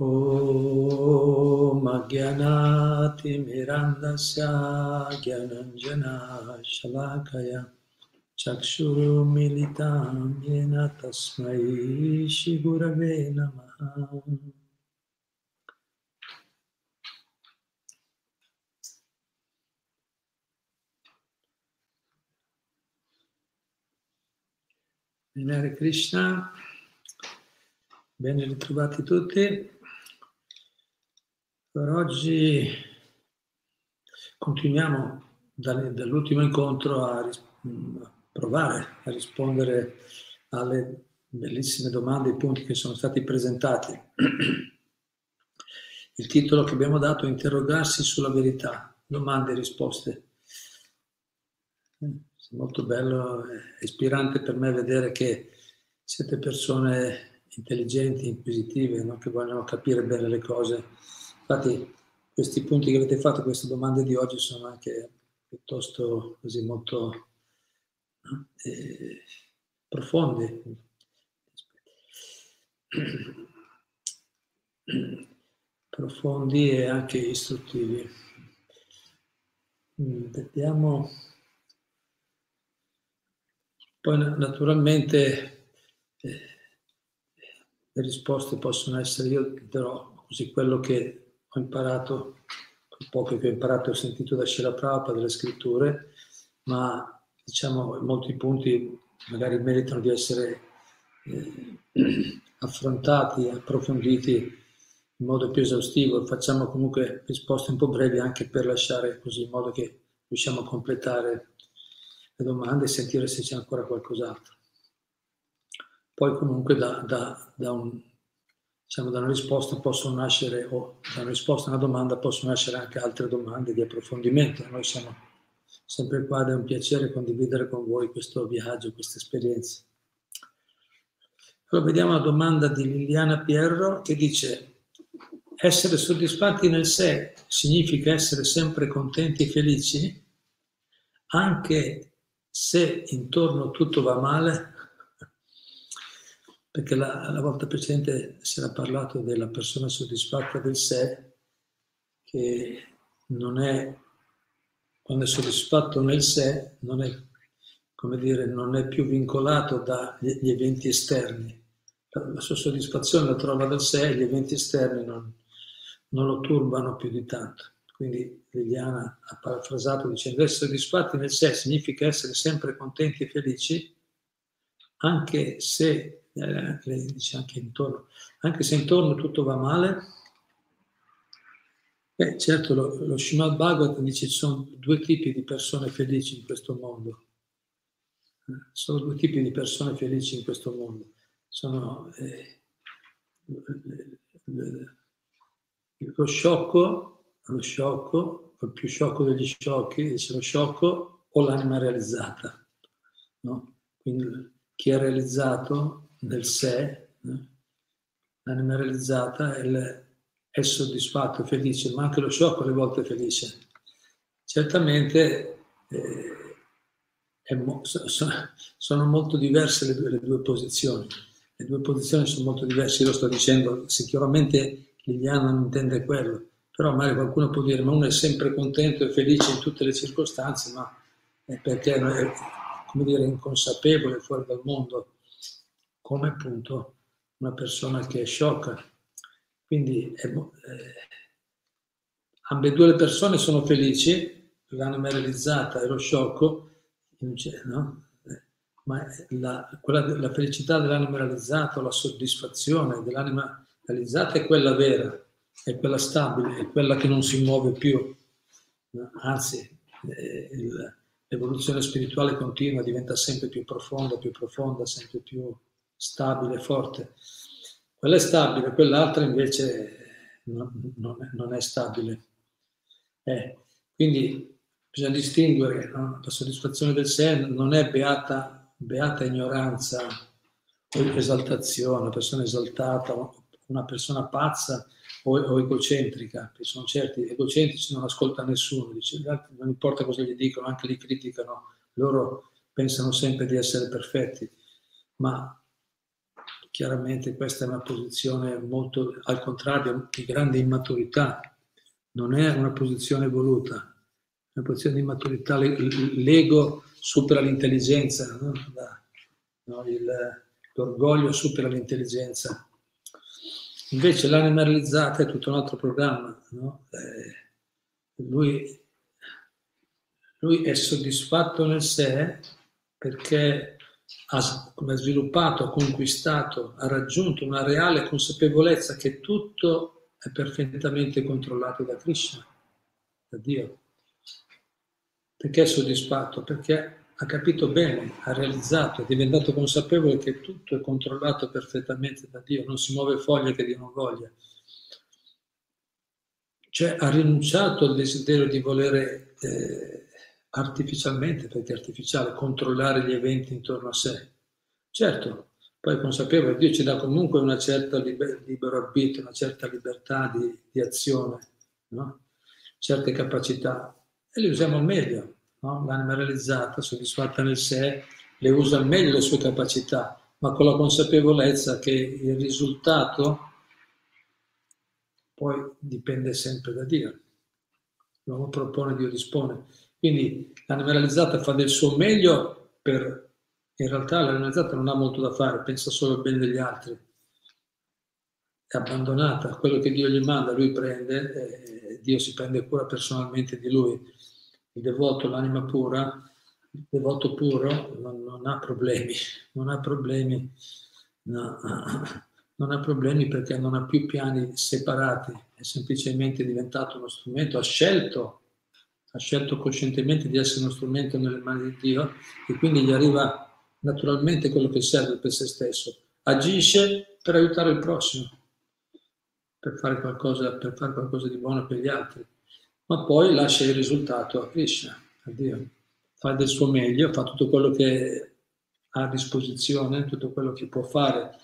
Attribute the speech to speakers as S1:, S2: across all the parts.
S1: ॐ अज्ञानातिमिरन्दस्य ज्ञानञ्जना शलाकया चक्षुरुमिलितां येन तस्मै श्रीगुरवे नमः Hare Krishna, ben ritrovati tutti. Per oggi continuiamo dall'ultimo incontro a, ris- a provare a rispondere alle bellissime domande e punti che sono stati presentati. Il titolo che abbiamo dato è Interrogarsi sulla verità, domande e risposte molto bello e ispirante per me vedere che siete persone intelligenti, inquisitive, no? che vogliono capire bene le cose. Infatti questi punti che avete fatto, queste domande di oggi sono anche piuttosto così molto eh, profondi. profondi e anche istruttivi. Vediamo poi naturalmente eh, le risposte possono essere, io darò così quello che ho imparato, quel poco che ho imparato ho sentito da Shila Prabhupada delle scritture, ma diciamo molti punti magari meritano di essere eh, affrontati, approfonditi in modo più esaustivo. Facciamo comunque risposte un po' brevi anche per lasciare così in modo che riusciamo a completare le domande e sentire se c'è ancora qualcos'altro. Poi comunque da, da, da, un, diciamo, da una risposta possono nascere, o da una risposta a una domanda possono nascere anche altre domande di approfondimento. Noi siamo sempre qua ed è un piacere condividere con voi questo viaggio, questa esperienza. Allora vediamo la domanda di Liliana Pierro che dice essere soddisfatti nel sé significa essere sempre contenti e felici? Anche se intorno tutto va male, perché la, la, volta precedente si era parlato della persona soddisfatta del sé, che non è, quando è soddisfatto nel sé, non è, come dire, non è più vincolato dagli eventi esterni. La, la sua soddisfazione la trova dal sé e gli eventi esterni non, non lo turbano più di tanto. Quindi Liliana ha parafrasato dicendo essere soddisfatti nel sé significa essere sempre contenti e felici, anche se, eh, lei dice anche intorno, anche se intorno tutto va male. Beh, certo, lo, lo Srimad Bhagavatam dice ci sono due tipi di persone felici in questo mondo. Eh, sono due tipi di persone felici in questo mondo. Sono eh, lo sciocco lo sciocco, il più sciocco degli sciocchi, dice lo sciocco o l'anima realizzata. No? Quindi chi è realizzato nel sé, l'anima realizzata è, il, è soddisfatto, felice, ma anche lo sciocco alle volte è felice. Certamente eh, mo- sono molto diverse le due, le due posizioni. Le due posizioni sono molto diverse, io lo sto dicendo, sicuramente Liliana non intende quello, però magari qualcuno può dire, ma uno è sempre contento e felice in tutte le circostanze, ma è perché è, come dire, inconsapevole fuori dal mondo, come appunto una persona che è sciocca. Quindi eh, ambedue le persone sono felici, l'anima realizzata e lo sciocco, no? ma la, quella, la felicità dell'anima realizzata, la soddisfazione dell'anima realizzata è quella vera, è quella stabile, è quella che non si muove più, anzi eh, l'evoluzione spirituale continua, diventa sempre più profonda, più profonda, sempre più stabile, forte. Quella è stabile, quell'altra invece non, non, è, non è, stabile. Eh, quindi bisogna distinguere no? la soddisfazione del sé non è beata, beata ignoranza o esaltazione, una persona esaltata, una persona pazza o, o egocentrica, che sono certi egocentrici non ascolta nessuno, dice, non importa cosa gli dicono, anche li criticano, loro pensano sempre di essere perfetti, ma chiaramente questa è una posizione molto, al contrario, di grande immaturità, non è una posizione voluta, è una posizione di immaturità, l'ego supera l'intelligenza, no? No, il, l'orgoglio supera l'intelligenza. Invece l'anima realizzata è tutto un altro programma. No? Eh, lui, lui, è soddisfatto nel sé perché ha come sviluppato, ha conquistato, ha raggiunto una reale consapevolezza che tutto è perfettamente controllato da Krishna, da Dio. Perché è soddisfatto? Perché ha capito bene, ha realizzato, è diventato consapevole che tutto è controllato perfettamente da Dio, non si muove foglia che Dio non voglia. Cioè ha rinunciato al desiderio di volere eh, artificialmente, perché è artificiale, controllare gli eventi intorno a sé. Certo, poi consapevole, Dio ci dà comunque una certa liber- libero arbitrio, una certa libertà di, di azione, no? certe capacità, e le usiamo al meglio no? l'anima realizzata, soddisfatta nel sé, le usa al meglio le sue capacità, ma con la consapevolezza che il risultato poi dipende sempre da Dio. L'uomo propone, Dio dispone. Quindi l'anima realizzata fa del suo meglio per... In realtà l'anima realizzata non ha molto da fare, pensa solo al bene degli altri. È abbandonata, quello che Dio gli manda lui prende, e Dio si prende cura personalmente di lui il devoto, l'anima pura, il devoto puro non, non ha problemi, non ha problemi, no, non ha problemi perché non ha più piani separati, è semplicemente diventato uno strumento, ha scelto, ha scelto coscientemente di essere uno strumento nelle mani di Dio e quindi gli arriva naturalmente quello che serve per se stesso. Agisce per aiutare il prossimo, per fare qualcosa, per fare qualcosa di buono per gli altri ma poi lascia il risultato a Krishna, a Dio. Fa del suo meglio, fa tutto quello che ha a disposizione, tutto quello che può fare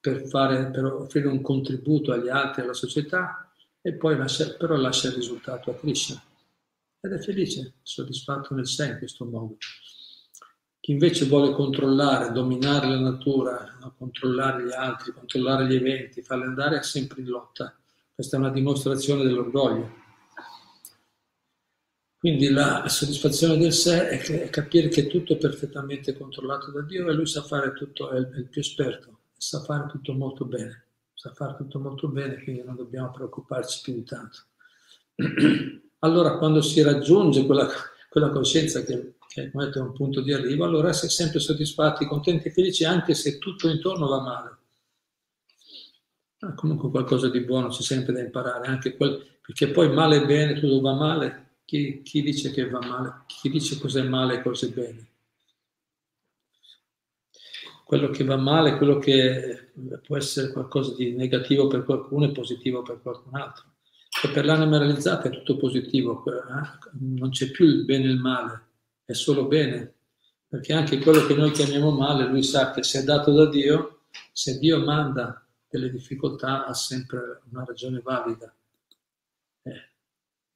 S1: per, fare, per offrire un contributo agli altri, alla società, e poi lascia, però lascia il risultato a Krishna. Ed è felice, soddisfatto nel sé in questo modo. Chi invece vuole controllare, dominare la natura, controllare gli altri, controllare gli eventi, farli andare è sempre in lotta. Questa è una dimostrazione dell'orgoglio. Quindi la soddisfazione del sé è, capire che tutto è perfettamente controllato da Dio e lui sa fare tutto, è il più esperto, sa fare tutto molto bene, sa fare tutto molto bene, quindi non dobbiamo preoccuparci più di tanto. Allora quando si raggiunge quella, quella coscienza che, che è un punto di arrivo, allora si è sempre soddisfatti, contenti e felici anche se tutto intorno va male. Ma comunque qualcosa di buono c'è sempre da imparare, anche quel, perché poi male e bene, tutto va male, chi, chi dice che va male? Chi dice cos'è male e cos'è bene? Quello che va male quello che può essere qualcosa di negativo per qualcuno e positivo per qualcun altro. E per l'anima realizzata è tutto positivo, eh? non c'è più il bene e il male, è solo bene. Perché anche quello che noi chiamiamo male, lui sa che se è dato da Dio, se Dio manda delle difficoltà ha sempre una ragione valida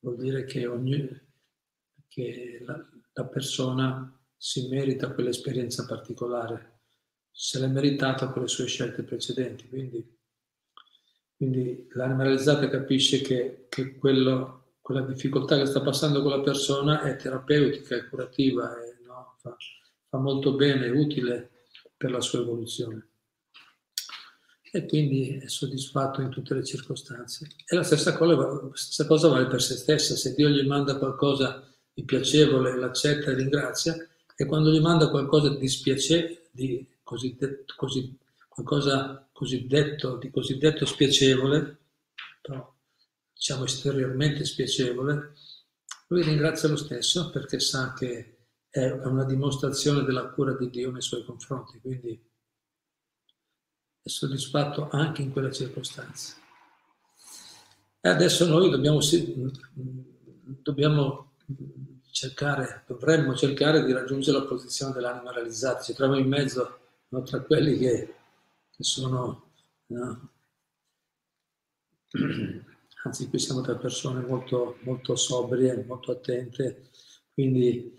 S1: vuol dire che, ogni, che la, la persona si merita quell'esperienza particolare, se l'è meritata con le sue scelte precedenti. Quindi, quindi l'anima realizzata capisce che, che quello, quella difficoltà che sta passando con la persona è terapeutica, è curativa, è, no, fa, fa molto bene, è utile per la sua evoluzione. E quindi è soddisfatto in tutte le circostanze. E la stessa cosa, stessa cosa vale per se stessa, se Dio gli manda qualcosa di piacevole, l'accetta e ringrazia, e quando gli manda qualcosa di spiacevole, di cosiddetto, così, qualcosa cosiddetto, di cosiddetto spiacevole, però diciamo esteriormente spiacevole, lui ringrazia lo stesso perché sa che è una dimostrazione della cura di Dio nei suoi confronti. Quindi è soddisfatto anche in quella circostanza. E adesso noi dobbiamo, dobbiamo cercare, dovremmo cercare di raggiungere la posizione dell'anima realizzata. Ci troviamo in mezzo no, tra quelli che, che sono, no, anzi qui siamo tra persone molto, molto sobrie, molto attente, quindi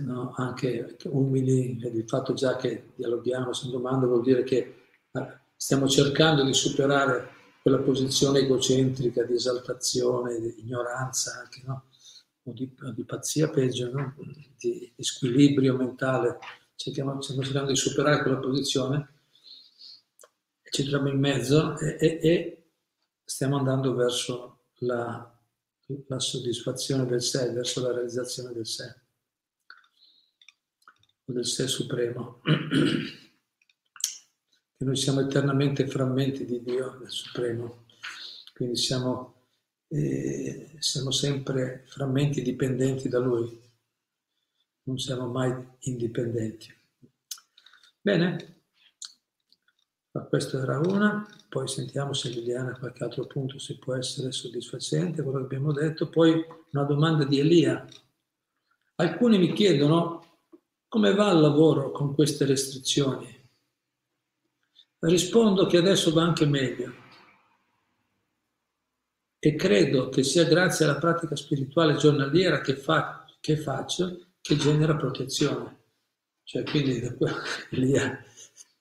S1: no, anche umili, il fatto già che dialoghiamo su domande vuol dire che stiamo cercando di superare quella posizione egocentrica di esaltazione, di ignoranza anche, no? o, di, di, pazzia peggio, no? di, di squilibrio mentale. Cerchiamo, stiamo cercando di superare quella posizione ci troviamo in mezzo e, e, e stiamo andando verso la, la soddisfazione del sé, verso la realizzazione del sé, o del sé supremo. che noi siamo eternamente frammenti di Dio, del Supremo, quindi siamo, eh, siamo sempre frammenti dipendenti da Lui, non siamo mai indipendenti. Bene, ma questa era una, poi sentiamo se Liliana qualche altro punto se può essere soddisfacente, quello che abbiamo detto, poi una domanda di Elia. Alcuni mi chiedono come va il lavoro con queste restrizioni. Rispondo che adesso va anche meglio e credo che sia grazie alla pratica spirituale giornaliera che, fa, che faccio che genera protezione. Cioè, quindi da qua, lì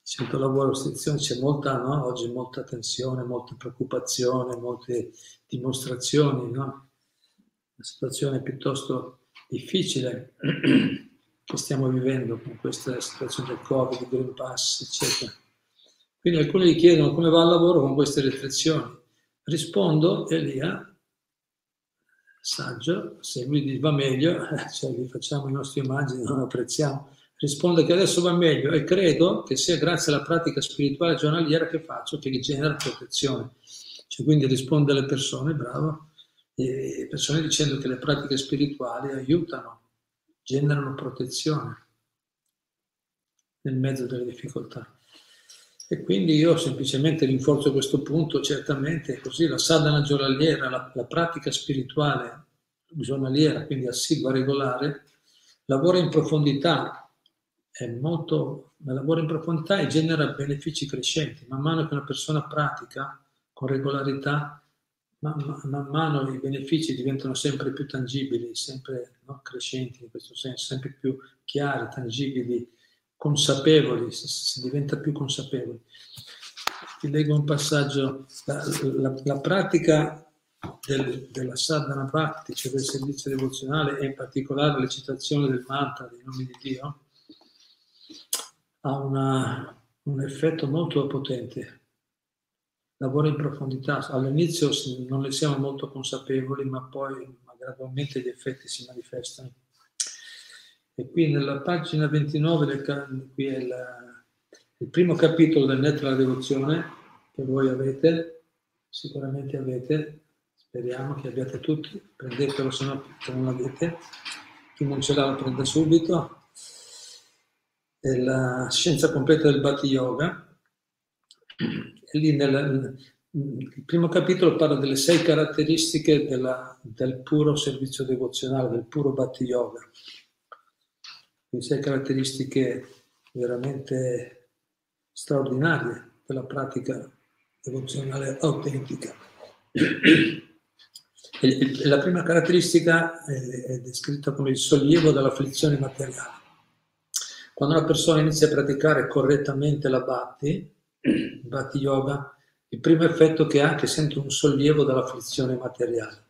S1: a certo lavoro istruzione c'è molta, no? oggi molta tensione, molta preoccupazione, molte dimostrazioni, no? Una situazione piuttosto difficile che stiamo vivendo con questa situazione del Covid, Green Pass, eccetera. Quindi alcuni gli chiedono come va il lavoro con queste riflessioni. Rispondo, Elia, saggio, se lui va meglio, cioè gli facciamo i nostri immagini, non apprezziamo. Risponde che adesso va meglio e credo che sia grazie alla pratica spirituale giornaliera che faccio che genera protezione. Cioè, quindi risponde alle persone, bravo, e persone dicendo che le pratiche spirituali aiutano, generano protezione nel mezzo delle difficoltà. E quindi io semplicemente rinforzo questo punto, certamente così la sadhana giornaliera, la, la pratica spirituale giornaliera, quindi assidua, regolare, lavora in profondità, è molto, lavora in profondità e genera benefici crescenti. Man mano che una persona pratica con regolarità, man, man mano i benefici diventano sempre più tangibili, sempre no, crescenti in questo senso, sempre più chiari, tangibili, consapevoli, si, si diventa più consapevoli. Ti leggo un passaggio, la, la, la pratica del, della sadhana bhakti, cioè del servizio devozionale, e in particolare la citazione del mantra dei nomi di Dio, ha una, un effetto molto potente. Lavora in profondità. All'inizio non ne siamo molto consapevoli, ma poi gradualmente gli effetti si manifestano. E qui nella pagina 29, del, qui è la, il primo capitolo del Netto della Devozione, che voi avete, sicuramente avete, speriamo che abbiate tutti, prendetelo se no non l'avete, chi non ce l'ha lo prenda subito, la scienza completa del Bhatti Yoga, e lì nel, il primo capitolo parla delle sei caratteristiche della, del puro servizio devozionale, del puro Bhatti Yoga quindi sei caratteristiche veramente straordinarie della pratica devozionale autentica. E la prima caratteristica è descritta come il sollievo dall'afflizione materiale. Quando una persona inizia a praticare correttamente la Bhatti, Bhatti Yoga, il primo effetto che ha è che sente un sollievo dall'afflizione materiale.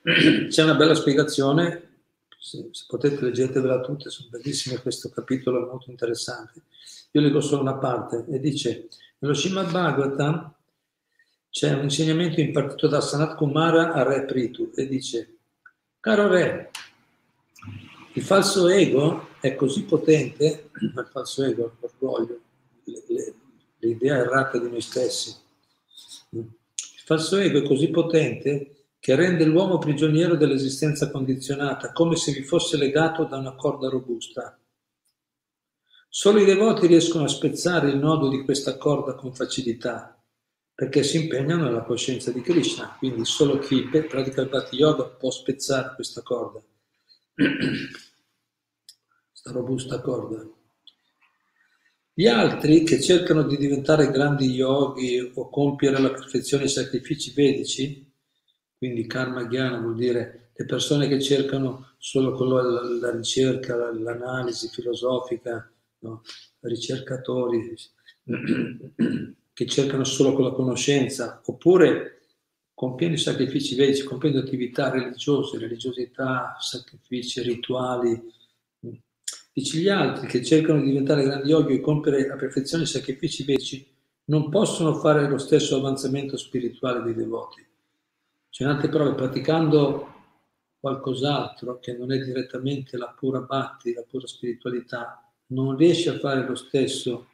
S1: C'è una bella spiegazione se, se potete leggetevela tutte, sono bellissime, questo capitolo è molto interessante. Io leggo solo una parte e dice, nello Srimad Bhagavatam c'è un insegnamento impartito da Sanat Kumara a Re Pritu e dice, caro Re, il falso ego è così potente, il falso ego, l'orgoglio, l'idea errata di noi stessi, il falso ego è così potente che rende l'uomo prigioniero dell'esistenza condizionata, come se vi fosse legato da una corda robusta. Solo i devoti riescono a spezzare il nodo di questa corda con facilità, perché si impegnano nella coscienza di Krishna, quindi solo chi pratica il Bhatti Yoga può spezzare questa corda, robusta corda. Gli altri che cercano di diventare grandi yogi o compiere alla perfezione i sacrifici vedici quindi karma jnana vuol dire le persone che cercano solo la, la ricerca, l'analisi filosofica, no? ricercatori, che cercano solo con la conoscenza, oppure compiendo sacrifici vedici, compiendo attività religiose, religiosità, sacrifici, rituali. Dici gli altri che cercano di diventare grandi yogi e compiere a perfezione i sacrifici vedici non possono fare lo stesso avanzamento spirituale dei devoti. In altre parole, praticando qualcos'altro che non è direttamente la pura bhakti, la pura spiritualità, non riesce a fare lo stesso,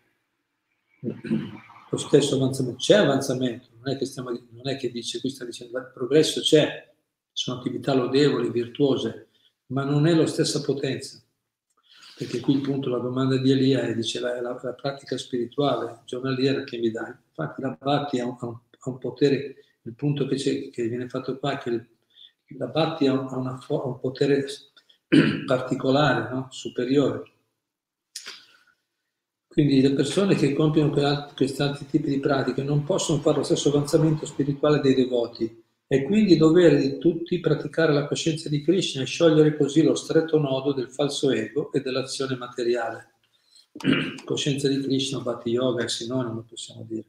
S1: lo stesso avanzamento. C'è avanzamento, non è che, stiamo, non è che dice, qui sta dicendo, il progresso c'è, sono attività lodevoli, virtuose, ma non è la stessa potenza. Perché qui il punto, la domanda di Elia è, dice, la, la, la pratica spirituale giornaliera che mi dai. Infatti la Bhakti ha un, ha un potere, il punto che, che, viene fatto qua è che la Bhakti ha, una, ha un potere particolare, no? superiore. Quindi le persone che compiono questi altri tipi di pratiche non possono fare lo stesso avanzamento spirituale dei devoti e quindi dovere di tutti praticare la coscienza di Krishna e sciogliere così lo stretto nodo del falso ego e dell'azione materiale. coscienza di Krishna, Bhakti Yoga è sinonimo, possiamo dire.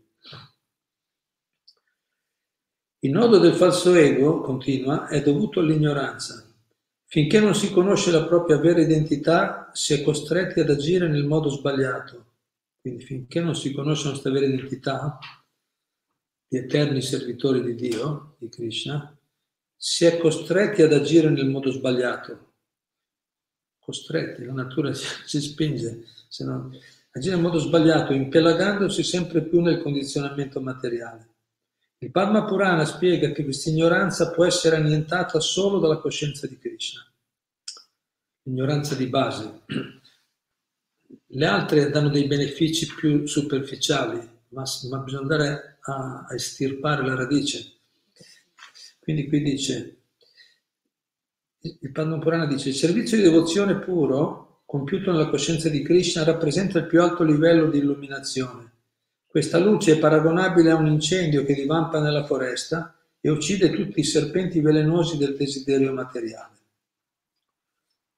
S1: Il nodo del falso ego, continua, è dovuto all'ignoranza. Finché non si conosce la propria vera identità, si è costretti ad agire nel modo sbagliato quindi finché non si conosce la nostra vera identità di eterni servitori di Dio, di Krishna, si è costretti ad agire nel modo sbagliato. Costretti, la natura ci spinge. Se non, agire nel modo sbagliato, impelagandosi sempre più nel condizionamento materiale. Il Padma Purana spiega che questa ignoranza può essere annientata solo dalla coscienza di Krishna. Ignoranza di base. Le altre danno dei benefici più superficiali, ma, ma bisogna andare a, a estirpare la radice. Quindi qui dice, il Padma dice, il servizio di devozione puro, compiuto nella coscienza di Krishna, rappresenta il più alto livello di illuminazione. Questa luce è paragonabile a un incendio che divampa nella foresta e uccide tutti i serpenti velenosi del desiderio materiale.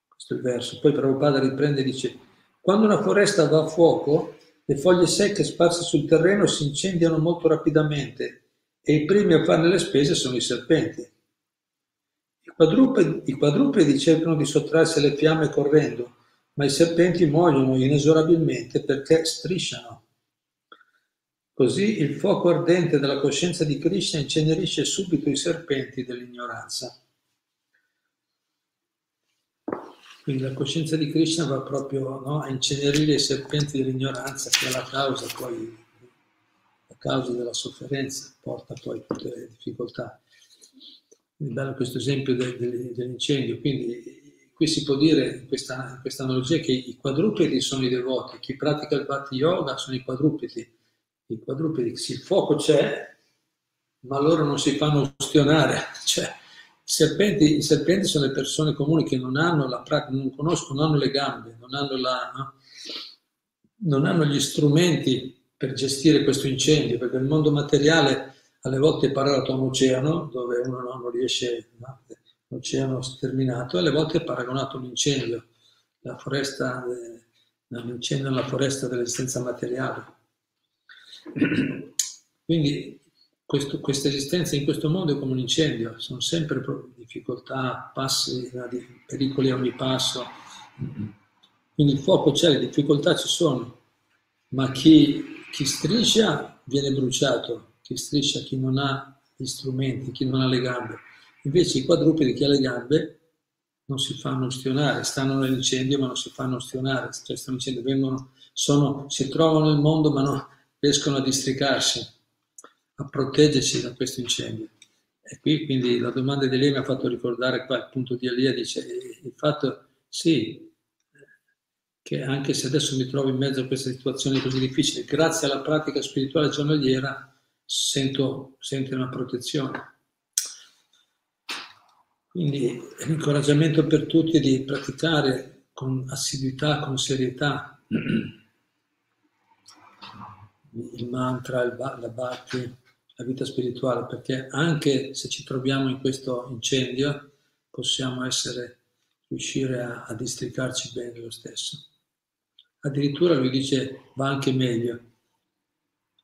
S1: Questo è il verso. Poi Prabhupada riprende e dice, quando una foresta va a fuoco, le foglie secche sparse sul terreno si incendiano molto rapidamente e i primi a farne le spese sono i serpenti. I quadrupedi, I quadrupedi cercano di sottrarsi alle fiamme correndo, ma i serpenti muoiono inesorabilmente perché strisciano. Così il fuoco ardente della coscienza di Krishna incenerisce subito i serpenti dell'ignoranza. Quindi la coscienza di Krishna va proprio no, a incenerire i serpenti dell'ignoranza, che è la causa poi, la causa della sofferenza, porta poi tutte le difficoltà. Quindi bello questo esempio de, de, dell'incendio. Quindi qui si può dire, in questa, in questa, analogia, che i quadrupedi sono i devoti, chi pratica il Bhakti Yoga sono i quadrupedi. I quadrupedi, sì, il fuoco c'è, ma loro non si fanno ustionare, cioè serpenti, I serpenti sono le persone comuni che non hanno la pratica, non conoscono, non hanno le gambe, non hanno, la, no? non hanno gli strumenti per gestire questo incendio, perché il mondo materiale alle volte è paragonato a un oceano dove uno non riesce, no? un oceano sterminato, e alle volte è paragonato a un incendio, la foresta, eh, l'incendio nella foresta dell'esistenza materiale. Quindi questo, questa esistenza in questo mondo è come un incendio, sono sempre difficoltà, passi, pericoli a ogni passo. Quindi il fuoco c'è, le difficoltà ci sono, ma chi, chi striscia viene bruciato, chi striscia, chi non ha gli strumenti, chi non ha le gambe. Invece i quadrupedi, chi ha le gambe, non si fanno ustionare, stanno nell'incendio ma non si fanno ustionare, cioè stanno incendio, vengono, sono, si trovano nel mondo ma non riescono a districarsi a proteggerci da questo incendio. E qui quindi la domanda di lei mi ha fatto ricordare qua il punto di Elia, dice il fatto sì, che anche se adesso mi trovo in mezzo a questa situazione così difficile, grazie alla pratica spirituale giornaliera sento, sento una protezione. Quindi l'incoraggiamento per tutti di praticare con assiduità, con serietà il mantra, il, la bhakti, la vita spirituale, perché anche se ci troviamo in questo incendio possiamo essere, riuscire a, a districarci bene lo stesso. Addirittura lui dice va anche meglio,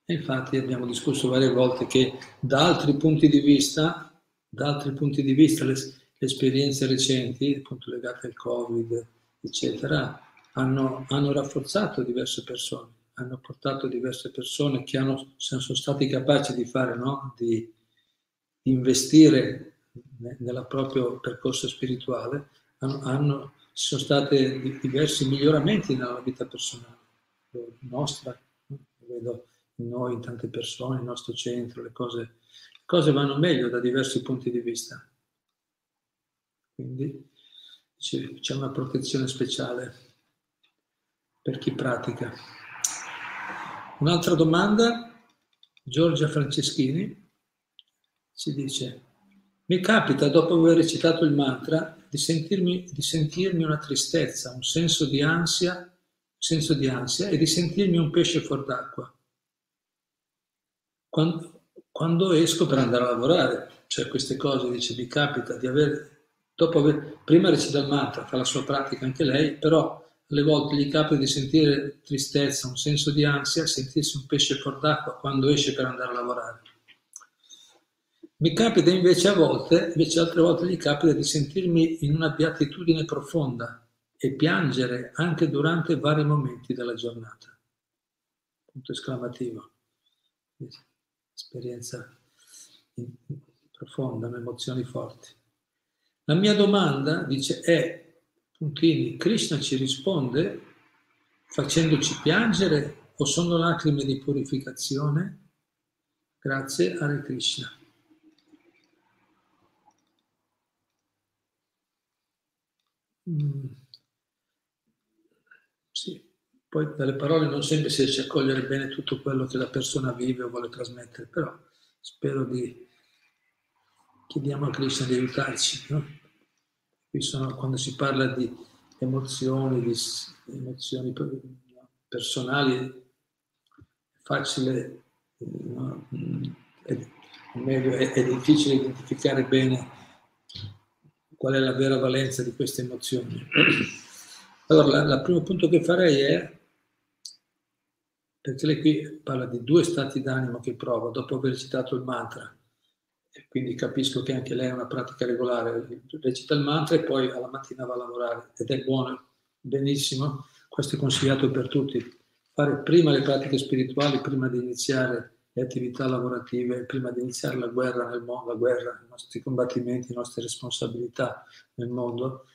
S1: E infatti abbiamo discusso varie volte che da altri punti di vista, da altri punti di vista le, le esperienze recenti, appunto legate al Covid, eccetera, hanno, hanno rafforzato diverse persone, hanno portato diverse persone che hanno, sono stati capaci di fare, no? di, investire nel proprio percorso spirituale, hanno, hanno, sono stati diversi miglioramenti nella vita personale, nostra, vedo noi, in tante persone, il nostro centro, le cose, le cose vanno meglio da diversi punti di vista. Quindi c'è una protezione speciale per chi pratica. Un'altra domanda, Giorgia Franceschini ci dice, mi capita dopo aver recitato il mantra di sentirmi, di sentirmi una tristezza, un senso di ansia, senso di ansia e di sentirmi un pesce fuor d'acqua. Quando, quando esco per andare a lavorare, cioè queste cose, dice, mi capita di avere dopo aver, prima recita il mantra, fa la sua pratica anche lei, però alle volte gli capita di sentire tristezza, un senso di ansia, sentirsi un pesce fuor d'acqua quando esce per andare a lavorare. Mi capita invece a volte, invece altre volte gli capita di sentirmi in una beatitudine profonda e piangere anche durante vari momenti della giornata. Punto esclamativo. Esperienza profonda, emozioni forti. La mia domanda, dice, è, puntini, Krishna ci risponde facendoci piangere o sono lacrime di purificazione? Grazie, Hare Krishna. Mm. Sì, poi dalle parole non sempre si riesce a cogliere bene tutto quello che la persona vive o vuole trasmettere, però spero di... chiediamo a Krishna di aiutarci, no? Qui sono, quando si parla di emozioni, di emozioni personali, è facile, no? è, meglio, è, è difficile identificare bene qual è la vera valenza di queste emozioni. Allora, il primo punto che farei è, perché lei qui parla di due stati d'animo che prova dopo aver citato il mantra, quindi capisco che anche lei è una pratica regolare, recita il mantra e poi alla mattina va a lavorare ed è buono, benissimo, questo è consigliato per tutti, fare prima le pratiche spirituali, prima di iniziare le attività lavorative, prima di iniziare la guerra nel mondo, la guerra, i nostri combattimenti, le nostre responsabilità nel mondo,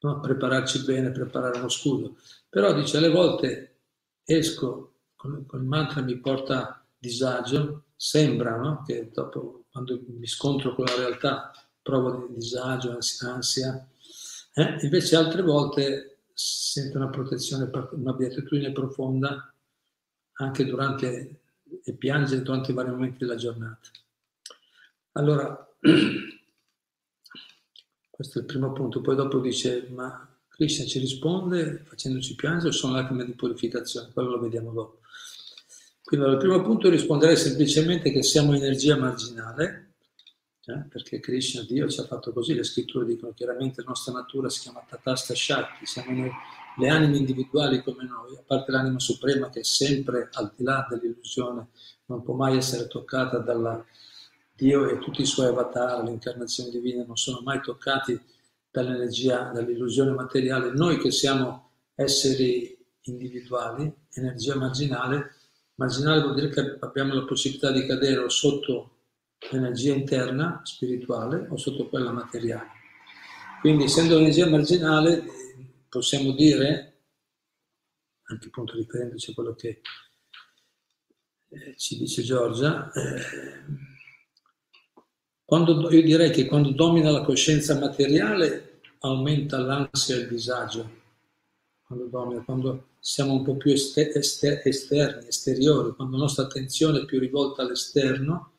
S1: no? prepararci bene, preparare uno scudo. Però dice, alle volte esco con, con il mantra mi porta disagio, sembra no? che dopo quando mi scontro con la realtà provo disagio, ansia, eh? invece altre volte sento una protezione, una beatitudine profonda anche durante e piange durante i vari momenti della giornata. Allora, questo è il primo punto, poi dopo dice, ma Krishna ci risponde facendoci piangere o sono lacrime di purificazione? Quello lo vediamo dopo. Quindi al primo punto risponderei semplicemente che siamo energia marginale, eh, perché Krishna, Dio, ci ha fatto così, le scritture dicono chiaramente la nostra natura si chiama Tatasta Shakti, siamo noi, le anime individuali come noi, a parte l'anima suprema che è sempre al di là dell'illusione, non può mai essere toccata dalla Dio e tutti i suoi avatar, l'incarnazione divina, non sono mai toccati dall'energia, dall'illusione materiale. Noi che siamo esseri individuali, energia marginale, Marginale vuol dire che abbiamo la possibilità di cadere o sotto l'energia interna, spirituale, o sotto quella materiale. Quindi, essendo l'energia marginale, possiamo dire, anche appunto riferendoci a quello che eh, ci dice Giorgia, eh, quando, io direi che quando domina la coscienza materiale aumenta l'ansia e il disagio. Quando domina, quando siamo un po' più ester- ester- esterni, esteriori, quando la nostra attenzione è più rivolta all'esterno,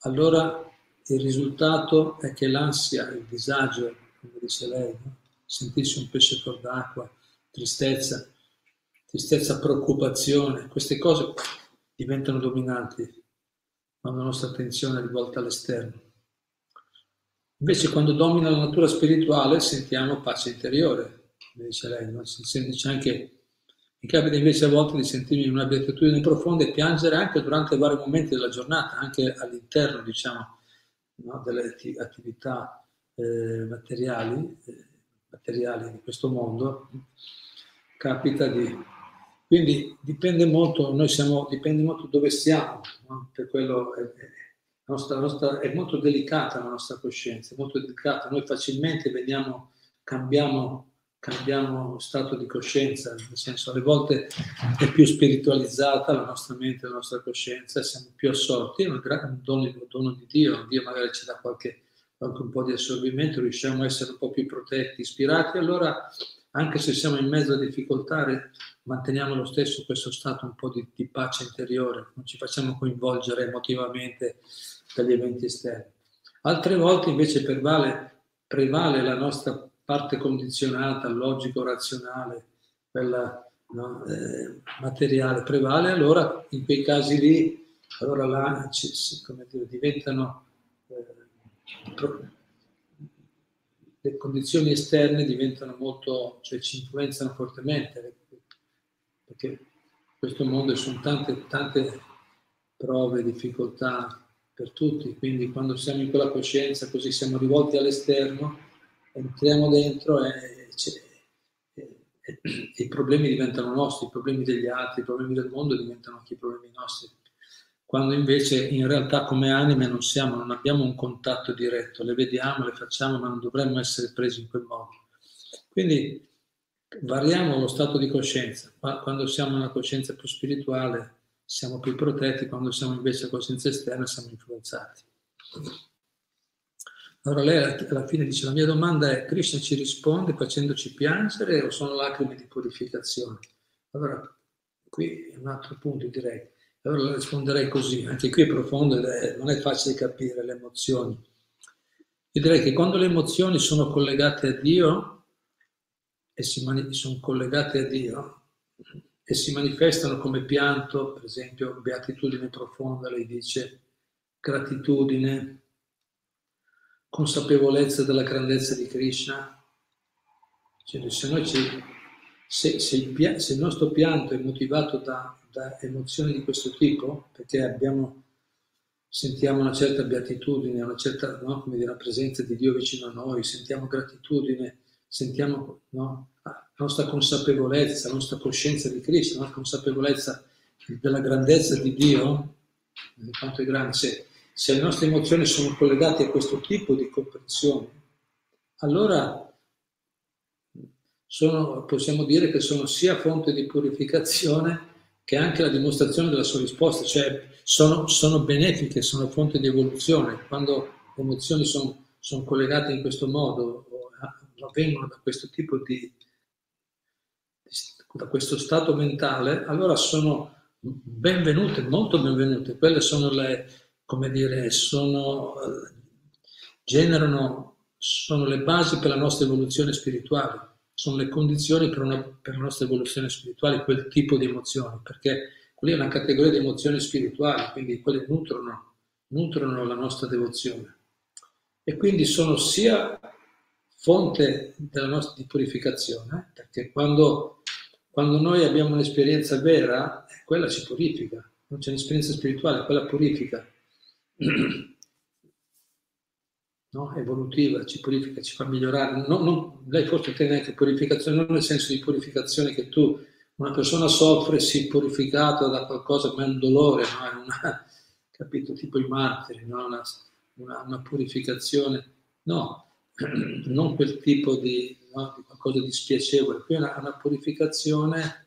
S1: allora il risultato è che l'ansia, il disagio, come dice lei, no? sentirsi un pesce fuor d'acqua, tristezza, tristezza, preoccupazione, queste cose diventano dominanti quando la nostra attenzione è rivolta all'esterno. Invece quando domina la natura spirituale sentiamo pace interiore, come dice lei, no? si dice anche Mi capita invece a volte di sentirmi in una beatitudine profonda e piangere anche durante vari momenti della giornata, anche all'interno, diciamo, no, delle attività eh, materiali, eh, materiali di questo mondo. Capita di... Quindi dipende molto, noi siamo, dipende molto dove siamo, no? per quello è, è, nostra, nostra, è molto delicata la nostra coscienza, è molto delicata. Noi facilmente veniamo, cambiamo cambiamo stato di coscienza, nel senso alle volte è più spiritualizzata la nostra mente, la nostra coscienza, siamo più assorti, è un, dono, un dono di Dio, Dio magari ci dà qualche, anche un po' di assorbimento, riusciamo a essere un po' più protetti, ispirati, allora anche se siamo in mezzo a difficoltà manteniamo lo stesso questo stato un po' di, di pace interiore, non ci facciamo coinvolgere emotivamente dagli eventi esterni. Altre volte invece prevale, prevale la nostra parte condizionata, logico-razionale, quella no, eh, materiale prevale, allora in quei casi lì, allora là, dire, diventano, eh, le condizioni esterne diventano molto, cioè ci influenzano fortemente, perché questo mondo sono tante, tante prove, difficoltà per tutti, quindi quando siamo in quella coscienza, così siamo rivolti all'esterno, entriamo dentro e, e, e, i problemi diventano nostri, i problemi degli altri, i problemi del mondo diventano anche i problemi nostri. Quando invece in realtà come anime non siamo, non abbiamo un contatto diretto, le vediamo, le facciamo, ma non dovremmo essere presi in quel modo. Quindi variamo lo stato di coscienza. Quando siamo in una coscienza più spirituale siamo più protetti, quando siamo invece a coscienza esterna siamo influenzati. Allora lei alla fine dice, la mia domanda è, Krishna ci risponde facendoci piangere o sono lacrime di purificazione? Allora, qui è un altro punto direi. Allora risponderei così, anche qui è profondo ed non è facile capire le emozioni. Io direi che quando le emozioni sono collegate a Dio, e si sono collegate a Dio, e si manifestano come pianto, per esempio, beatitudine profonda, lei dice, gratitudine, consapevolezza della grandezza di Krishna. Cioè, se, ci, se, se, il, se, il, nostro pianto è motivato da, da emozioni di questo tipo, perché abbiamo, sentiamo una certa beatitudine, una certa no, dire, presenza di Dio vicino a noi, sentiamo gratitudine, sentiamo no, la nostra consapevolezza, la nostra coscienza di Krishna, la consapevolezza della grandezza di Dio, di quanto è grande, se se le nostre emozioni sono collegate a questo tipo di comprensione, allora sono, possiamo dire che sono sia fonte di purificazione che anche la dimostrazione della sua risposta, cioè sono, sono benefiche, sono fonte di evoluzione. Quando le emozioni sono, sono collegate in questo modo, avvengono da questo tipo di, da questo stato mentale, allora sono benvenute, molto benvenute. Quelle sono le, come dire, sono, generano, sono le basi per la nostra evoluzione spirituale, sono le condizioni per, una, per la nostra evoluzione spirituale, quel tipo di emozioni, perché quella è una categoria di emozioni spirituali, quindi quelle nutrono, nutrono la nostra devozione. E quindi sono sia fonte della nostra di purificazione, perché quando, quando noi abbiamo un'esperienza vera, quella ci purifica, non c'è un'esperienza spirituale, quella purifica. no? evolutiva, ci purifica, ci fa migliorare. Non, non, lei forse intende anche purificazione, non nel senso di purificazione che tu, una persona soffre, si purificata da qualcosa come un dolore, no? è una, capito, tipo i martiri, no? una, una, una, purificazione, no, non quel tipo di, no? di qualcosa di spiacevole, qui è una, una purificazione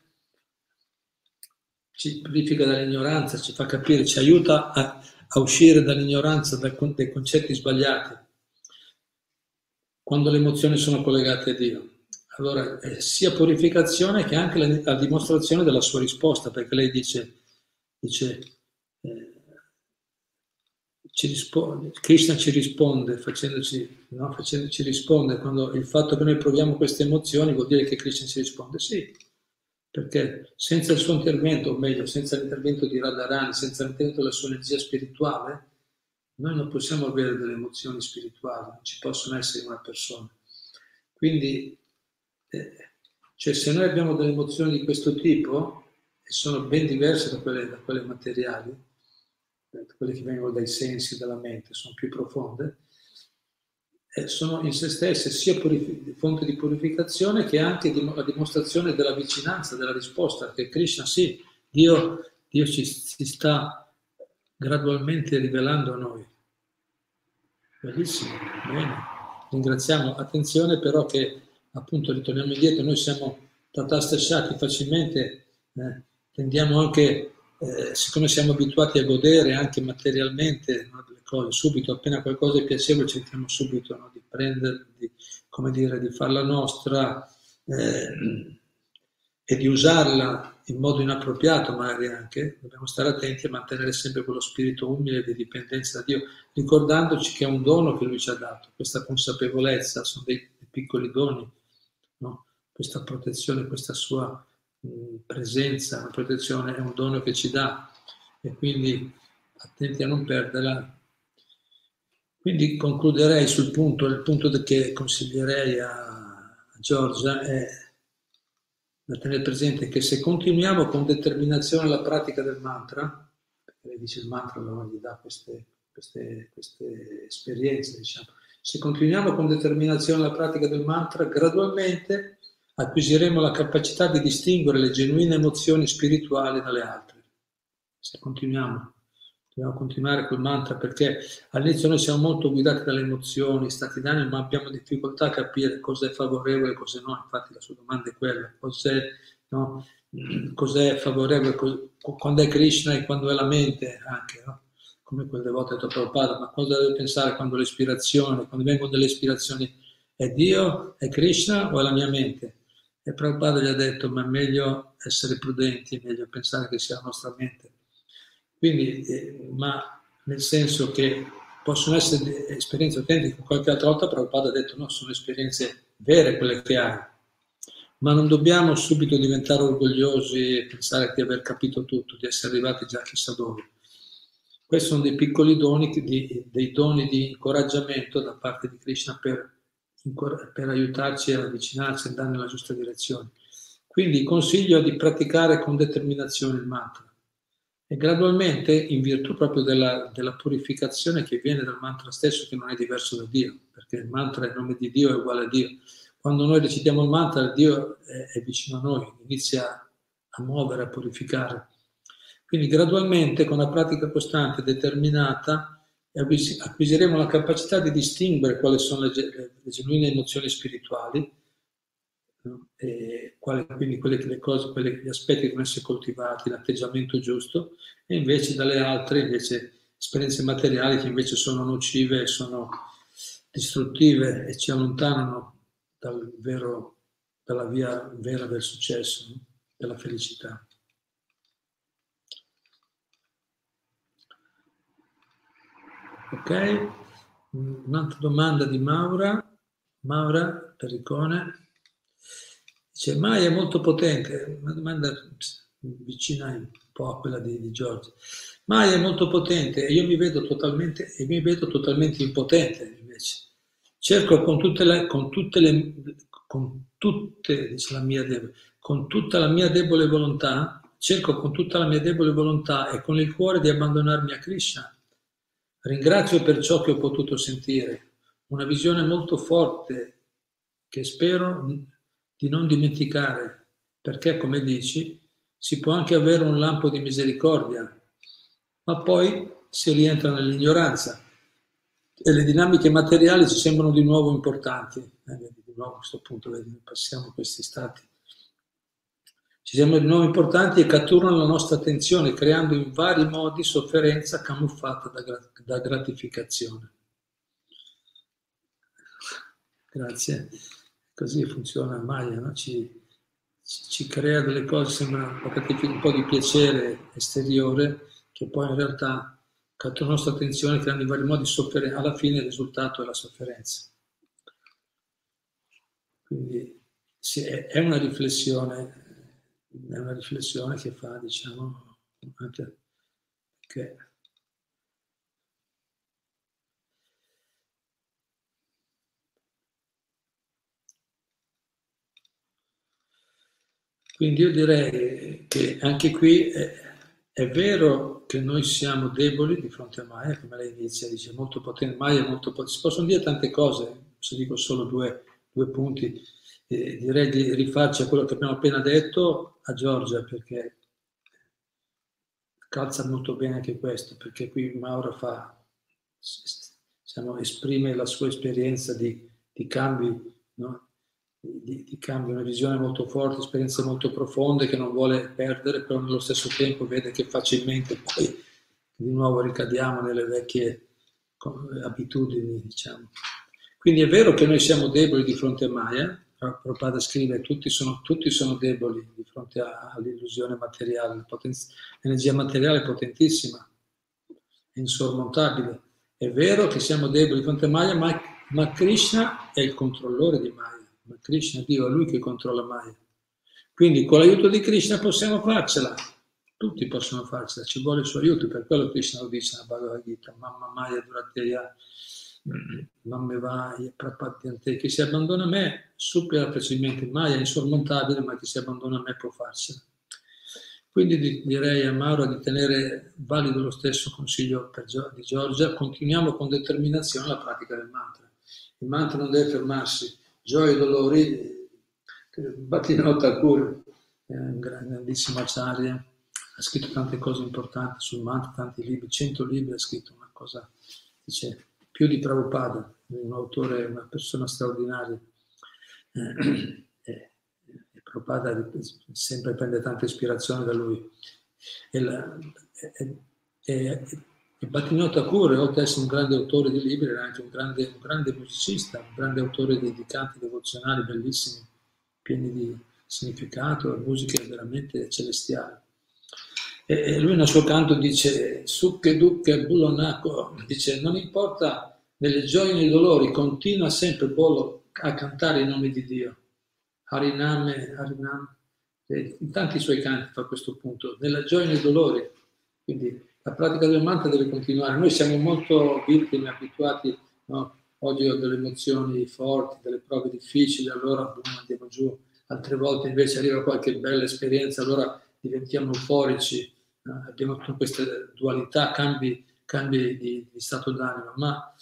S1: ci purifica dall'ignoranza, ci fa capire, ci aiuta a, a uscire dall'ignoranza, dai concetti sbagliati, quando le emozioni sono collegate a Dio. Allora, è sia purificazione che anche la, la dimostrazione della sua risposta, perché lei dice, dice eh, ci risponde, Krishna ci risponde facendoci, no? facendoci rispondere, quando il fatto che noi proviamo queste emozioni vuol dire che Krishna ci risponde, sì, perché senza il suo intervento, o meglio, senza l'intervento di Radharani, senza l'intervento della sua energia spirituale, noi non possiamo avere delle emozioni spirituali, non ci possono essere in una persona. Quindi eh, Cioè se noi abbiamo delle emozioni di questo tipo, e sono ben diverse da quelle, da quelle materiali, quelle che vengono dai sensi, dalla mente, sono più profonde, eh, sono in se stesse sia purific- fonte di purificazione che anche dim- la dimostrazione della vicinanza, della risposta, che Krishna sì, Dio, Dio ci, ci sta gradualmente rivelando a noi. Bellissimo, bene. Ringraziamo. Attenzione però che appunto ritorniamo indietro, noi siamo tatastasciati facilmente, eh, tendiamo anche, eh, siccome siamo abituati a godere anche materialmente no, delle cose, subito, appena qualcosa è piacevole cerchiamo subito no, di prendere, di, come dire, di farla nostra eh, e di usarla in modo inappropriato magari anche, dobbiamo stare attenti a mantenere sempre quello spirito umile di dipendenza da Dio, ricordandoci che è un dono che Lui ci ha dato, questa consapevolezza, sono dei, dei piccoli doni no? questa protezione, questa sua presenza, una protezione è un dono che ci dà. E quindi attenti a non perderla. Quindi concluderei sul punto, il punto che consiglierei a, Giorgia è da tenere presente che se continuiamo con determinazione la pratica del mantra, perché lei dice il mantra allora gli dà queste, queste, queste esperienze, diciamo, se continuiamo con determinazione la pratica del mantra, gradualmente acquisiremo la capacità di distinguere le genuine emozioni spirituali dalle altre. Se continuiamo, dobbiamo continuare col mantra perché all'inizio noi siamo molto guidati dalle emozioni, stati d'animo, ma abbiamo difficoltà a capire cosa è favorevole e cosa no. Infatti la sua domanda è quella, cos'è, no? cos'è favorevole, quando è Krishna e quando è la mente anche. No? come quel devoto detto Prabhupada, ma cosa devo pensare quando l'ispirazione, quando vengono delle ispirazioni, è Dio, è Krishna o è la mia mente? E Prabhupada gli ha detto, ma è meglio essere prudenti, è meglio pensare che sia la nostra mente. Quindi, eh, ma nel senso che possono essere esperienze autentiche, qualche altra volta Prabhupada ha detto no, sono esperienze vere quelle che hai, ma non dobbiamo subito diventare orgogliosi e pensare di aver capito tutto, di essere arrivati già chissà dove questi sono dei piccoli doni, dei doni di incoraggiamento da parte di Krishna per, per aiutarci a avvicinarci, andare nella giusta direzione. Quindi consiglio di praticare con determinazione il mantra e gradualmente, in virtù proprio della, della, purificazione che viene dal mantra stesso, che non è diverso da Dio, perché il mantra, il nome di Dio è uguale a Dio. Quando noi recitiamo il mantra, Dio è, è vicino a noi, inizia a muovere, a purificare. Quindi gradualmente, con la pratica costante e acquisiremo la capacità di distinguere quali sono le, le genuine emozioni spirituali, quali, quindi quelle, le cose, quelle, gli aspetti che devono essere coltivati, l'atteggiamento giusto, e invece dalle altre invece, esperienze materiali che invece sono nocive, sono distruttive e ci allontanano dal vero, dalla via vera del successo, della felicità. Ok, un'altra domanda di Maura, Maura Pericone, dice Mai è molto potente, una domanda vicina un po' a quella di, di Giorgio. Mai è molto potente e io mi vedo totalmente, mi vedo totalmente impotente invece. Cerco con tutte le, con tutte le, con tutte, dice la mia debole, con tutta la mia debole volontà, cerco con tutta la mia debole volontà e con il cuore di abbandonarmi a Krishna Ringrazio per ciò che ho potuto sentire, una visione molto forte che spero di non dimenticare, perché, come dici, si può anche avere un lampo di misericordia, ma poi si rientra nell'ignoranza e le dinamiche materiali ci sembrano di nuovo importanti. Eh, di nuovo a questo punto vedi, passiamo questi stati ci sembrano di nuovo importanti e catturano la nostra attenzione, creando in vari modi sofferenza camuffata da, da gratificazione. Grazie. Così funziona Maya, no? ci, ci, ci, crea delle cose, sembra un po' di piacere esteriore, che poi in realtà cattura la nostra attenzione creando in vari modi sofferenza. Alla fine il risultato è la sofferenza. Quindi sì, è una riflessione è una riflessione che fa, diciamo, anche che Quindi io direi che anche qui è, è, vero che noi siamo deboli di fronte a Maya, come lei inizia, dice molto potente, Maya è molto potente. Si possono dire tante cose, se dico solo due, due punti. Eh, direi di rifarci a quello che abbiamo appena detto a Giorgia, perché calza molto bene anche questo, perché qui Mauro fa, diciamo, esprime la sua esperienza di, di cambi, no? di, di cambi, una visione molto forte, esperienze molto profonde che non vuole perdere, però nello stesso tempo vede che facilmente poi di nuovo ricadiamo nelle vecchie abitudini, diciamo. Quindi è vero che noi siamo deboli di fronte a Maya, Prabhupada scrive tutti sono, tutti sono deboli di fronte all'illusione materiale, l'energia materiale è potentissima, è insormontabile. È vero che siamo deboli di fronte a Maya, ma, ma Krishna è il controllore di Maya, ma Krishna Dio è lui che controlla Maya. Quindi con l'aiuto di Krishna possiamo farcela, tutti possono farcela, ci vuole il suo aiuto, per quello Krishna lo dice nella Bhagavad Gita, Mamma Maya Durateya Mammevaya Prapadyante, chi si abbandona a me supera facilmente, mai è insormontabile, ma chi si abbandona a me può farcela. Quindi direi a Mauro di tenere valido lo stesso consiglio di Giorgia, continuiamo con determinazione la pratica del mantra. Il mantra non deve fermarsi, gioia e dolori, Bhattinot Thakur, è un grandissimo acharya, ha scritto tante cose importanti sul mantra, tanti libri, cento libri ha scritto, una cosa, dice, più di Prabhupada, un autore, una persona straordinaria. Eh, eh, Prabhupada sempre prende tanta ispirazione da lui. E, la, e, e, e Bhattivinoda Thakur, oltre ad essere un grande autore di libri, era anche un grande, un grande musicista, un grande autore di, di canti devozionali bellissimi, pieni di significato, musiche veramente celestiali. E lui nel suo canto dice, Sukke Dukke Bulonako, dice, non importa nelle gioie e nei dolori, continua sempre Bolo a cantare i nomi di Dio. Hariname, Hariname, in tanti suoi canti fa questo punto, nella gioia e nei dolori. Quindi la pratica del mantra deve continuare. Noi siamo molto vittime, abituati, no? oggi ho delle emozioni forti, delle prove difficili, allora boom, andiamo giù. Altre volte invece arriva qualche bella esperienza, allora diventiamo euforici, eh, abbiamo tutta questa dualità, cambi, cambi di, di, stato d'animo, ma,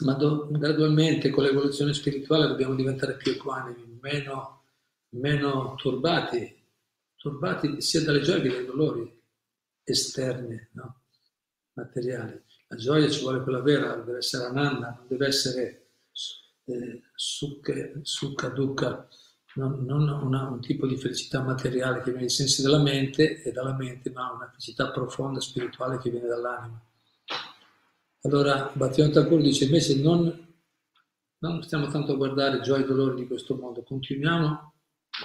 S1: ma do, gradualmente con l'evoluzione spirituale dobbiamo diventare più equanimi, meno, meno turbati, turbati sia dalle gioie che dai dolori esterni, no? materiali. La gioia ci vuole quella vera, deve essere ananda, non deve essere eh, sukha, dukkha, non, non una, un tipo di felicità materiale che viene dai sensi della mente e dalla mente, ma una felicità profonda, spirituale che viene dall'anima. Allora Bhaktivinoda Thakur dice invece non, non stiamo tanto a guardare gioia e dolori di questo mondo, continuiamo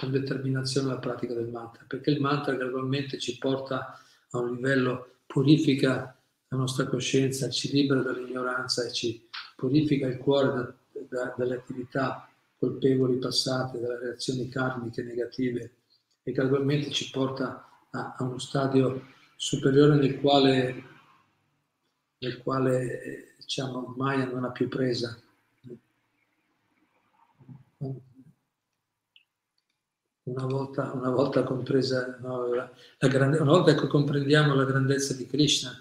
S1: con determinazione la pratica del mantra, perché il mantra gradualmente ci porta a un livello, purifica la nostra coscienza, ci libera dall'ignoranza e ci purifica il cuore da, da, dalle attività colpevoli passate, dalle reazioni karmiche negative e gradualmente ci porta a, a uno stadio superiore nel quale, nel quale diciamo, Maya non ha più presa. Una volta, una volta compresa, no, la, la grande, una volta che comprendiamo la grandezza di Krishna,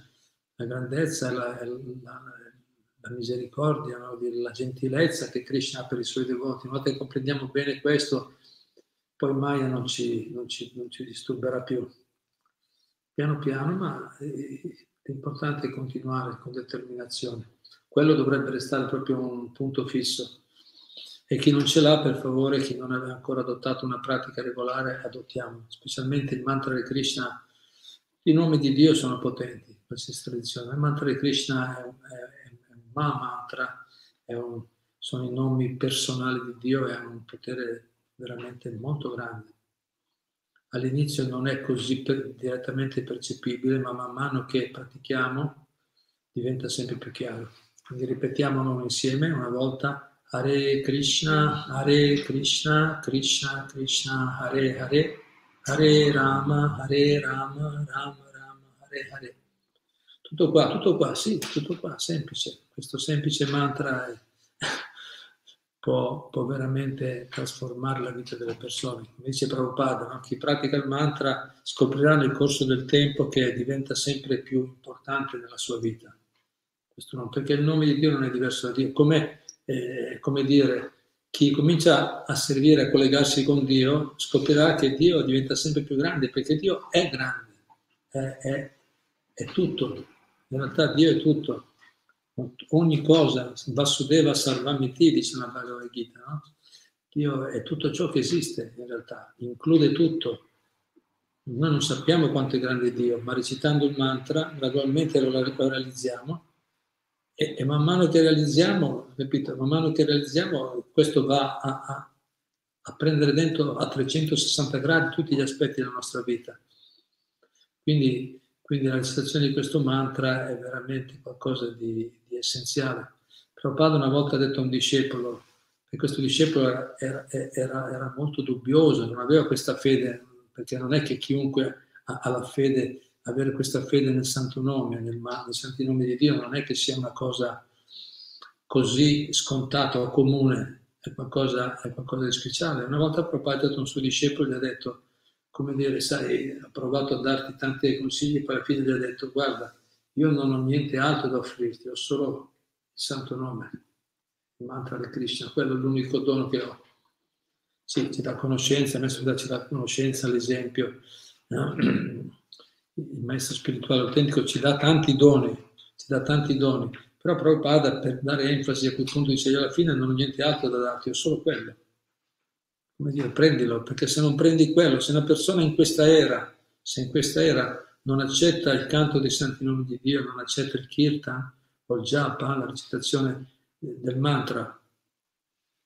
S1: la grandezza, la, la, la misericordia, no? la gentilezza che Krishna ha per i suoi devoti. Una volta che comprendiamo bene questo, poi Maya non ci, non ci, non ci disturberà più. Piano piano, ma l'importante è continuare con determinazione. Quello dovrebbe restare proprio un punto fisso. E chi non ce l'ha, per favore, chi non aveva ancora adottato una pratica regolare, adottiamo. Specialmente il mantra di Krishna, i nomi di Dio sono potenti, qualsiasi tradizione. Il mantra di Krishna è, è mantra, un, sono i nomi personali di Dio e hanno un potere veramente molto grande. All'inizio non è così per, direttamente percepibile, ma man mano che pratichiamo diventa sempre più chiaro. Quindi ripetiamolo insieme una volta. Hare Krishna, Hare Krishna, Krishna Krishna, Hare Hare, Hare Rama, Hare Rama, Rama Rama, Hare Hare. Tutto qua, tutto qua, sì, tutto qua, semplice. Questo semplice mantra è... può, può, veramente trasformare la vita delle persone. Come dice Prabhupada, no? chi pratica il mantra scoprirà nel corso del tempo che diventa sempre più importante nella sua vita. Non, perché il nome di Dio non è diverso da Dio. Come, eh, come dire, chi comincia a servire, a collegarsi con Dio, scoprirà che Dio diventa sempre più grande, perché Dio è grande, è, è, è tutto. In realtà Dio è tutto ogni cosa, Vasudeva Sarvamiti, dice la Bhagavad Gita, no? Dio è tutto ciò che esiste in realtà, include tutto. Noi non sappiamo quanto è grande Dio, ma recitando il mantra gradualmente lo, realizziamo e, e, man mano che realizziamo, capito, man mano che realizziamo questo va a, a, a prendere dentro a 360 gradi tutti gli aspetti della nostra vita. Quindi quindi la recitazione di questo mantra è veramente qualcosa di, di essenziale. Prabhupada una volta ha detto a un discepolo, e questo discepolo era, era, era, molto dubbioso, non aveva questa fede, perché non è che chiunque ha, la fede, avere questa fede nel santo nome, nel, nel santo nome di Dio, non è che sia una cosa così scontata o comune, è qualcosa, è qualcosa di speciale. Una volta Prabhupada a un suo discepolo, gli ha detto, come dire, sai, ha provato a darti tanti consigli, poi alla fine gli ha detto, guarda, io non ho niente altro da offrirti, ho solo il santo nome, il mantra di Krishna, quello è l'unico dono che ho. Sì, ci dà conoscenza, il maestro ci dà conoscenza, l'esempio. Il maestro spirituale autentico ci dà tanti doni, ci dà tanti doni, però Prabhupada per dare enfasi a quel punto dice io alla fine non ho niente altro da darti, ho solo quello come dire, prendilo, perché se non prendi quello, se una persona in questa era, se in questa era non accetta il canto dei santi nomi di Dio, non accetta il kirtan o il japa, la recitazione del mantra,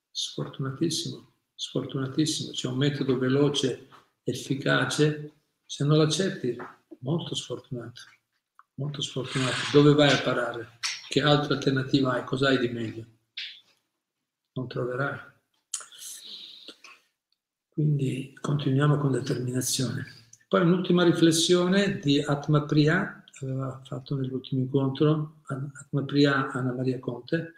S1: sfortunatissimo, sfortunatissimo, c'è un metodo veloce, efficace, se non l'accetti, molto sfortunato, molto sfortunato. Dove vai a parare? Che altra alternativa hai? Cos'hai di meglio? Non troverai. Quindi continuiamo con determinazione. Poi un'ultima riflessione di Atma Priya, aveva fatto nell'ultimo incontro, Atma Priya Anna Maria Conte.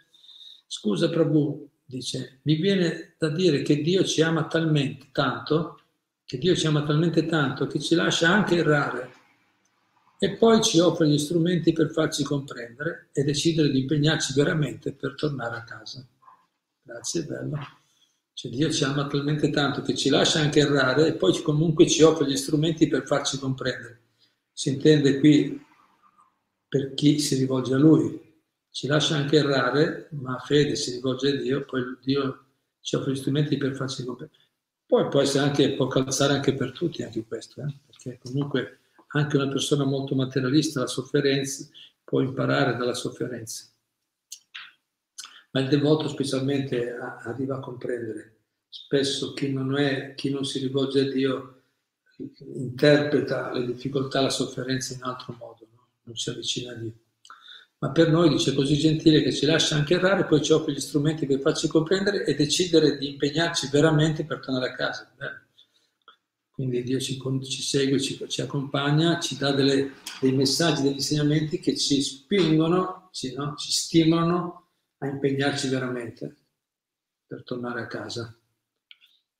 S1: Scusa Prabhu, dice, mi viene da dire che Dio ci ama talmente tanto, che Dio ci ama talmente tanto che ci lascia anche errare e poi ci offre gli strumenti per farci comprendere e decidere di impegnarci veramente per tornare a casa. Grazie, bello. Cioè Dio ci ama talmente tanto che ci lascia anche errare e poi comunque ci offre gli strumenti per farci comprendere. Si intende qui per chi si rivolge a Lui. Ci lascia anche errare, ma fede si rivolge a Dio, poi Dio ci offre gli strumenti per farci comprendere. Poi può, anche, può calzare anche per tutti anche questo, eh? perché comunque anche una persona molto materialista, la sofferenza, può imparare dalla sofferenza ma il devoto specialmente arriva a comprendere. Spesso chi non, è, chi non si rivolge a Dio interpreta le difficoltà, la sofferenza in altro modo, no? non si avvicina a Dio. Ma per noi dice così gentile che ci lascia anche errare, poi ci offre gli strumenti per farci comprendere e decidere di impegnarci veramente per tornare a casa. Beh. Quindi Dio ci, ci segue, ci, ci, accompagna, ci dà delle, dei messaggi, degli insegnamenti che ci spingono, ci, no? ci stimolano a impegnarci veramente per tornare a casa.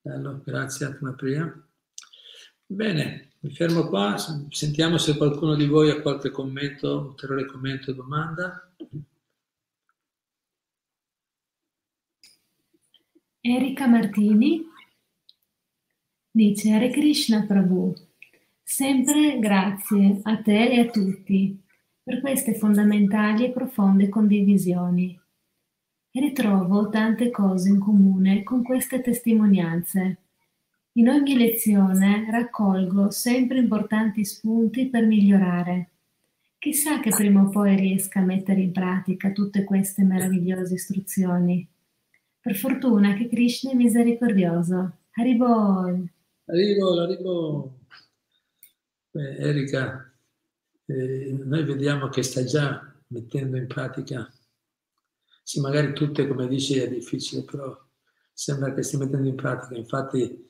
S1: Bello, grazie Atmapriya. Bene, mi fermo qua, sentiamo se qualcuno di voi ha qualche commento, ulteriore commento o domanda.
S2: Erika Martini dice Hare Krishna Prabhu, sempre grazie a te e a tutti per queste fondamentali e profonde condivisioni ritrovo tante cose in comune con queste testimonianze. In ogni lezione raccolgo sempre importanti spunti per migliorare. Chissà che prima o poi riesca a mettere in pratica tutte queste meravigliose istruzioni. Per fortuna che Krishna è misericordioso. Haribol,
S1: Haribol! Beh, Erika, eh, noi vediamo che stai già mettendo in pratica sì, magari tutte, come dici, è difficile, però sembra che stia mettendo in pratica. Infatti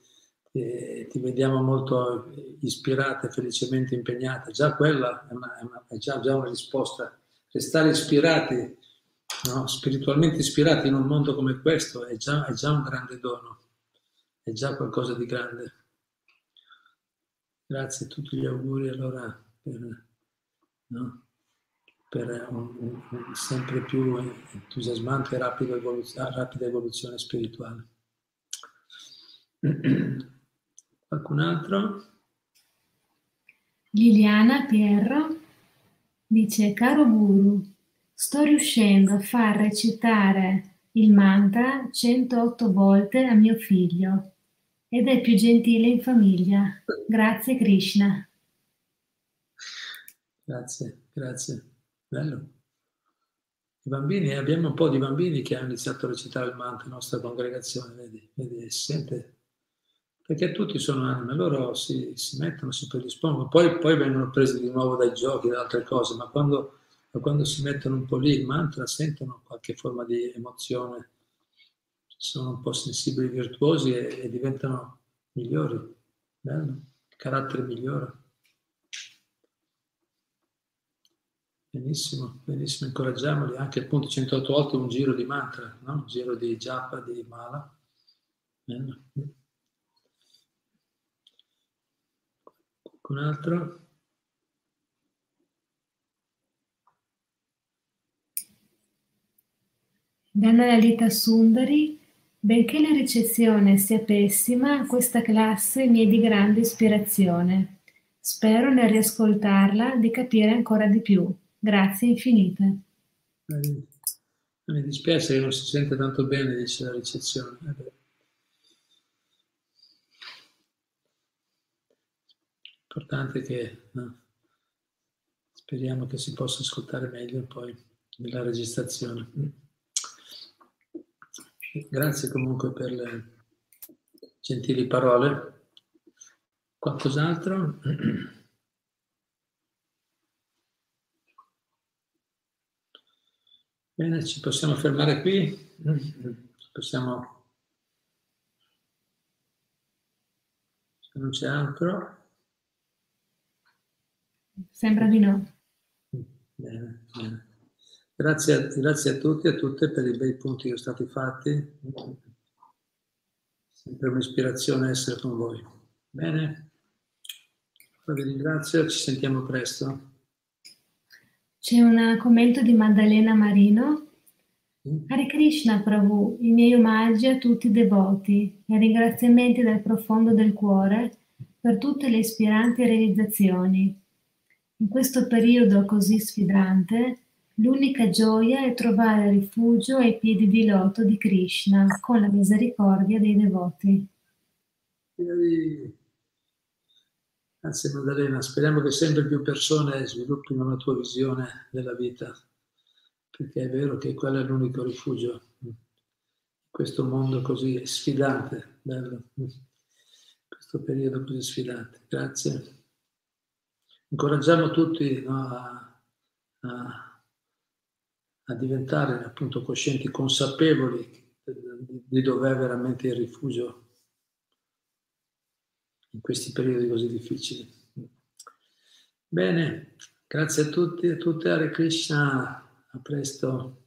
S1: eh, ti vediamo molto ispirata felicemente impegnata. Già quella è, una, è, una, è già, già, una risposta. Restare ispirati no? spiritualmente ispirati in un mondo come questo è già, è già un grande dono, è già qualcosa di grande. Grazie tutti gli auguri allora per, no? Per un, un, sempre più entusiasmante e rapida evoluzione, rapida evoluzione spirituale. Qualcun altro?
S2: Liliana Pierro dice, caro Guru, sto riuscendo a far recitare il mantra 108 volte a mio figlio ed è più gentile in famiglia. Grazie Krishna.
S1: Grazie, grazie. Bello. I bambini, abbiamo un po' di bambini che hanno iniziato a recitare il mantra nella nostra congregazione, vedi, vedi, si sente perché tutti sono anime, loro si, si mettono, si predispongono, poi, poi, vengono presi di nuovo dai giochi, da altre cose, ma quando, quando si mettono un po' lì il mantra sentono qualche forma di emozione, sono un po' sensibili, virtuosi e, e diventano migliori, bello, il carattere migliora. Benissimo, benissimo, incoraggiamoli anche appunto 108 volte un giro di mantra, no? un giro di japa, di mala. Bello. Qualcun altro?
S2: Dalla Lalita Sundari, benché la ricezione sia pessima, questa classe mi è di grande ispirazione. Spero nel riascoltarla di capire ancora di più. Grazie infinite.
S1: Mi dispiace che non si sente tanto bene, dice la ricezione. importante che no, speriamo che si possa ascoltare meglio poi nella registrazione. Grazie comunque per le gentili parole. Qualcos'altro? Bene, ci possiamo fermare qui. Possiamo... Se non c'è altro.
S2: Sembra di no.
S1: Bene, bene. Grazie, grazie a tutti e a tutte per i bei punti che sono stati fatti. Sempre un'ispirazione essere con voi. Bene? Vi ringrazio, ci sentiamo presto.
S2: C'è un commento di Maddalena Marino. Hare Krishna Prabhu, i miei omaggi a tutti i devoti e ringraziamenti dal profondo del cuore per tutte le ispiranti realizzazioni in questo periodo così sfidante, l'unica gioia è trovare rifugio ai piedi di loto di Krishna con la misericordia dei devoti.
S1: Grazie Maddalena, speriamo che sempre più persone sviluppino la tua visione della vita, perché è vero che quello è l'unico rifugio in questo mondo così sfidante, bello, questo periodo così sfidante. Grazie incoraggiamo tutti no, a, a, a, diventare appunto coscienti, consapevoli di, di dov'è veramente il rifugio in questi periodi così difficili. Bene, grazie a tutti e a tutte, Hare Krishna, a presto.